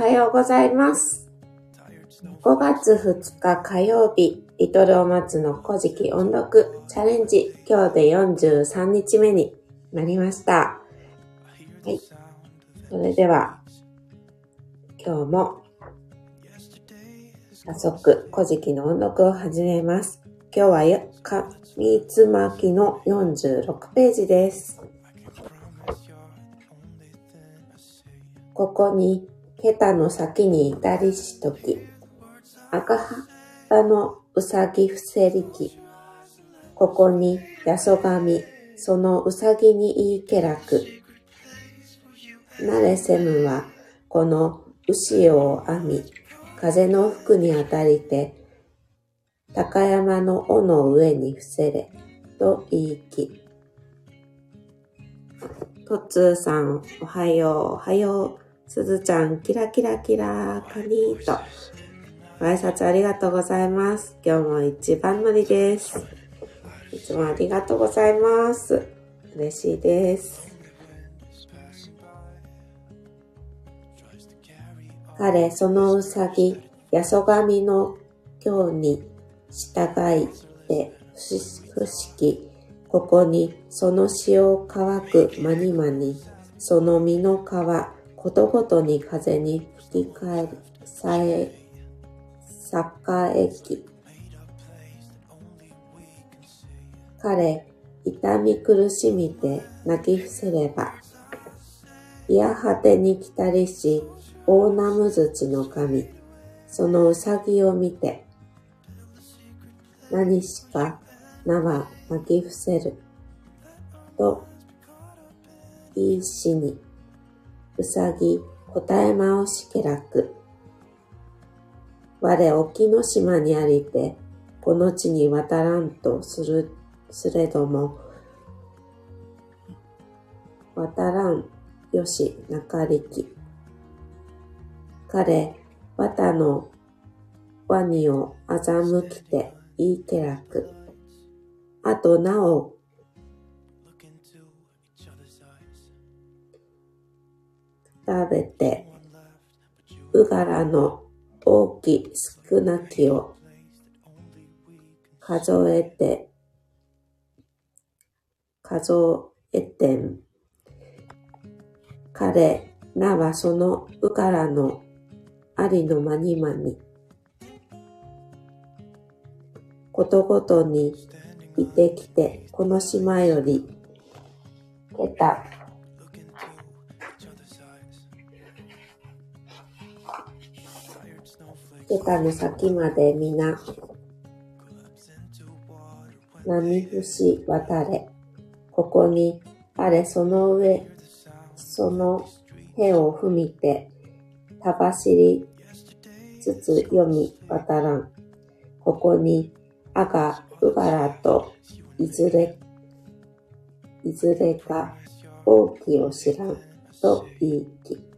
おはようございます。5月2日火曜日、リトルお松の古事記音読チャレンジ、今日で43日目になりました。はい。それでは、今日も、早速、古事記の音読を始めます。今日はや、か、みつまきの46ページです。ここに、桁の先にいたりしとき、赤旗のうさぎ伏せりき、ここに、やそがみ、そのうさぎに言いけらく、なれせむは、この牛を編み、風の服に当たりて、高山の尾の上に伏せれ、と言いき。とつーさん、おはよう、おはよう。すずちゃん、キラキラキラ、カニーと。ご挨拶ありがとうございます。今日も一番乗りです。いつもありがとうございます。嬉しいです。彼、そのうさぎ、やそがみの今日に従いて、不識、ここにその潮乾くまにまに、その実の皮、ことごとに風に吹き返、さえ、栄えき。彼、痛み苦しみて泣き伏せれば、いや果てに来たりし、大ナムズチの神、そのうさぎを見て、何しか名は泣き伏せる。と、いいしに、うさぎ答えまおしけらく。我沖の島にありて、この地に渡らんとする、すれども、渡らんよしなかりき。彼、綿のワニを欺きて言いけらく。あとなお、食べて、うがらの大き少なきを数えて、数えてん。彼、なはそのうからのありのまにまに、ことごとにいてきて、この島より、けた、けたの先まで皆、波伏渡れ、ここに、あれその上、その手を踏みて、たばしりつつ読み渡らん。ここに、あが、うがらと、いずれ、いずれか、大きを知らん、と言いき。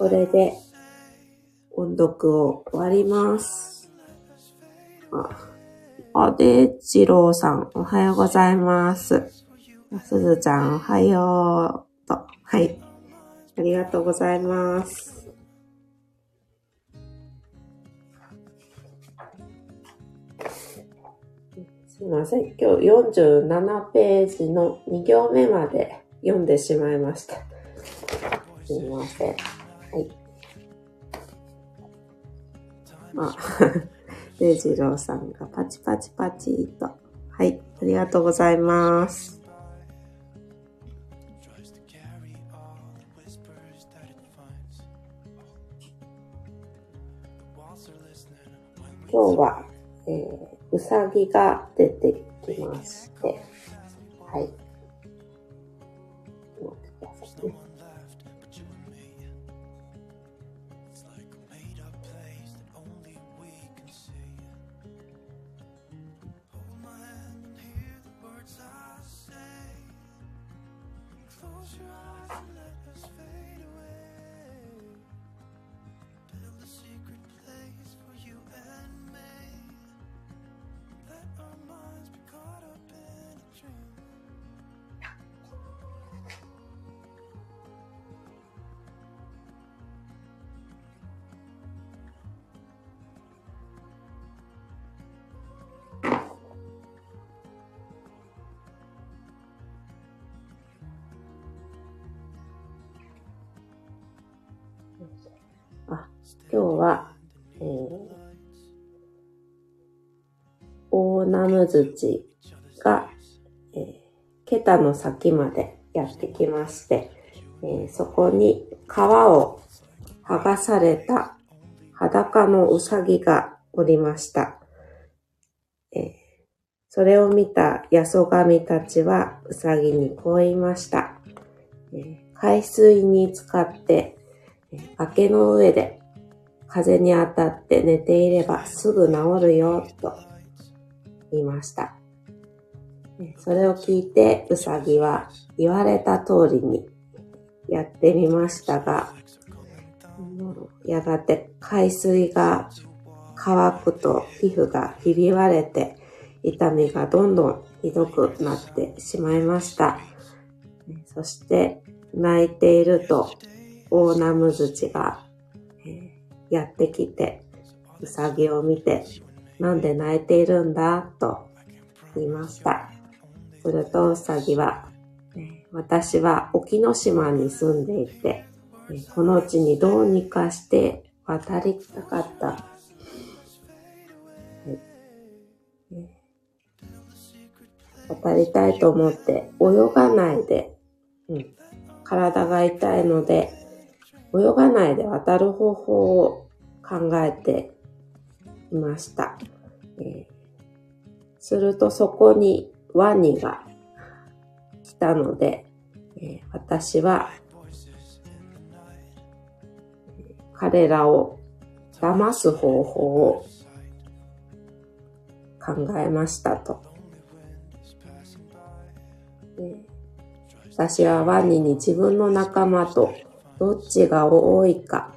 これで、音読を終わります。あ、あでじろうさん、おはようございます。すずちゃん、おはよう。と、はい。ありがとうございます。すいません。今日47ページの2行目まで読んでしまいました。すいません。はい。あ、デイジローさんがパチパチパチと。はい。ありがとうございます。今日は、えー、うさぎが出てきまして、はい。try. 今日は、えー、大ナムズチが、えー、桁の先までやってきまして、えー、そこに皮を剥がされた裸のうさぎがおりました。えー、それを見たヤソガミたちはうさぎにこう言いました。えー、海水に浸かって、えー、崖の上で風に当たって寝ていればすぐ治るよ、と言いました。それを聞いてうさぎは言われた通りにやってみましたが、やがて海水が乾くと皮膚がひび割れて痛みがどんどんひどくなってしまいました。そして泣いていると大ナムズチがやってきてうさぎを見てなんで泣いているんだと言いました。するとうさぎは、私は沖ノ島に住んでいて、この地にどうにかして渡りたかった。渡りたいと思って泳がないで、うん、体が痛いので泳がないで渡る方法を考えていました。えー、するとそこにワニが来たので、えー、私は彼らを騙す方法を考えましたと。私はワニに自分の仲間とどっちが多いか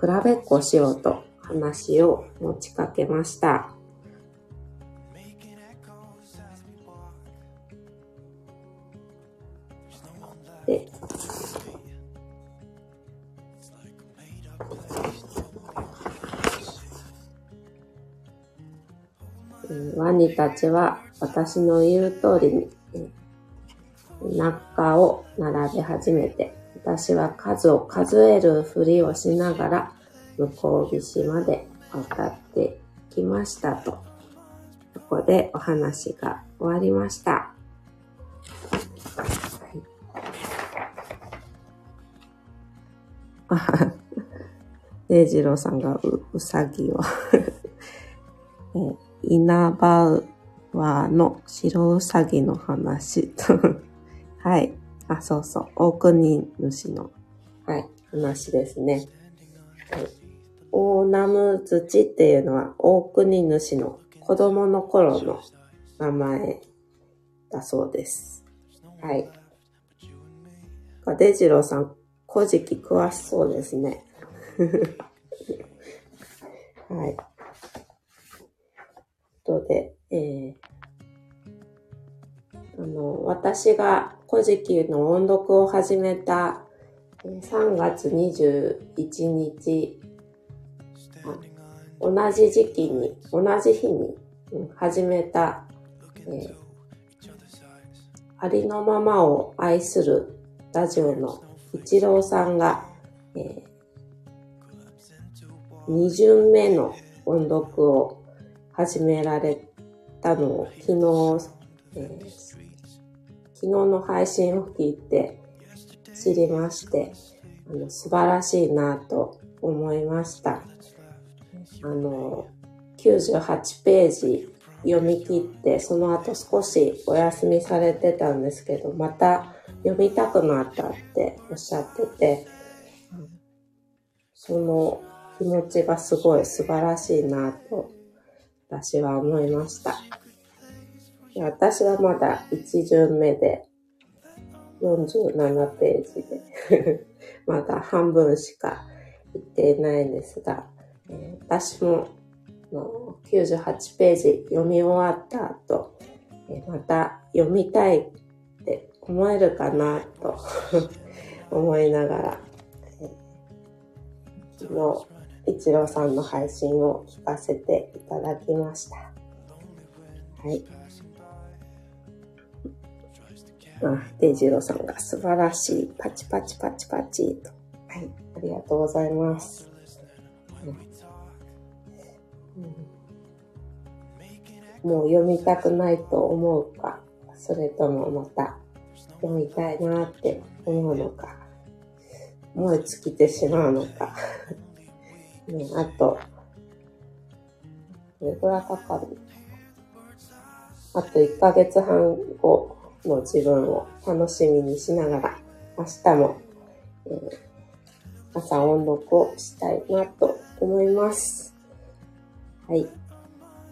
比べっこしようと話を持ちかけました。で、ワニたちは私の言う通りに中を並べ始めて、私は数を数えるふりをしながら向こう岸まで渡ってきましたと。ここでお話が終わりました。はい、デイジローさんがううさぎを え稲葉はの白うさぎの話とはい。あ、そうそう。大国主の、はい、話ですね。はい、大ナム土っていうのは大国主の子供の頃の名前だそうです。はい。デジローさん、古事記詳しそうですね。はい。とで、えー、あの、私が古事記の音読を始めた3月21日、同じ時期に、同じ日に始めた、えー、ありのままを愛するラジオの一郎さんが、えー、2巡目の音読を始められたのを昨日、え、昨日の配信を聞いて知りまして、あの素晴らしいなと思いました。あの、98ページ読み切って、その後少しお休みされてたんですけど、また読みたくなったっておっしゃってて、その気持ちがすごい素晴らしいなと私は思いました。私はまだ1巡目で47ページで まだ半分しか行っていないんですが、え、私もの98ページ読み終わった後、え、また読みたいって思えるかなと 思いながら、えー、昨日、一郎さんの配信を聞かせていただきました。はい。あ、デイジローさんが素晴らしい。パチパチパチパチと。はい。ありがとうございます。もう読みたくないと思うか、それともまた読みたいなって思うのか、燃え尽きてしまうのか。ね、あと、どれくらいかかる？あと1ヶ月半後の自分を楽しみにしながら、明日も、えー、朝音読をしたいなと思います。はい。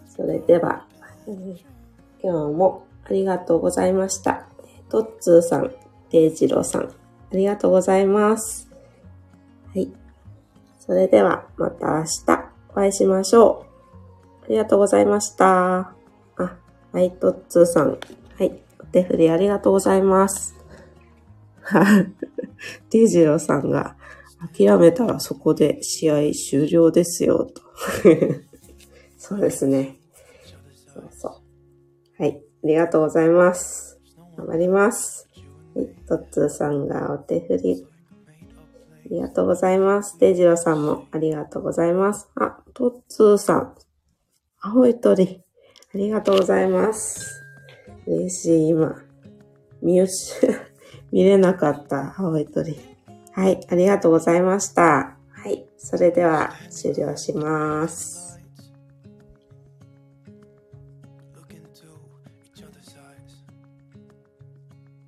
それでは、えー、今日もありがとうございました。トッツーさん、デイジローさん、ありがとうございます。はい。それでは、また明日お会いしましょう。ありがとうございました。あ、はい、トッツーさん。はい、手振りありがとうございます。デジローさんが、諦めたらそこで試合終了ですよ、と。そうですね。そうそう。はい、ありがとうございます。頑張ります。はい、トッツーさんがお手振りありがとうございます。デジロさんもありがとうございます。あ、トッツーさん。青い鳥。ありがとうございます。嬉しい、今。見失、見れなかった青い鳥。はい、ありがとうございました。はい、それでは終了します。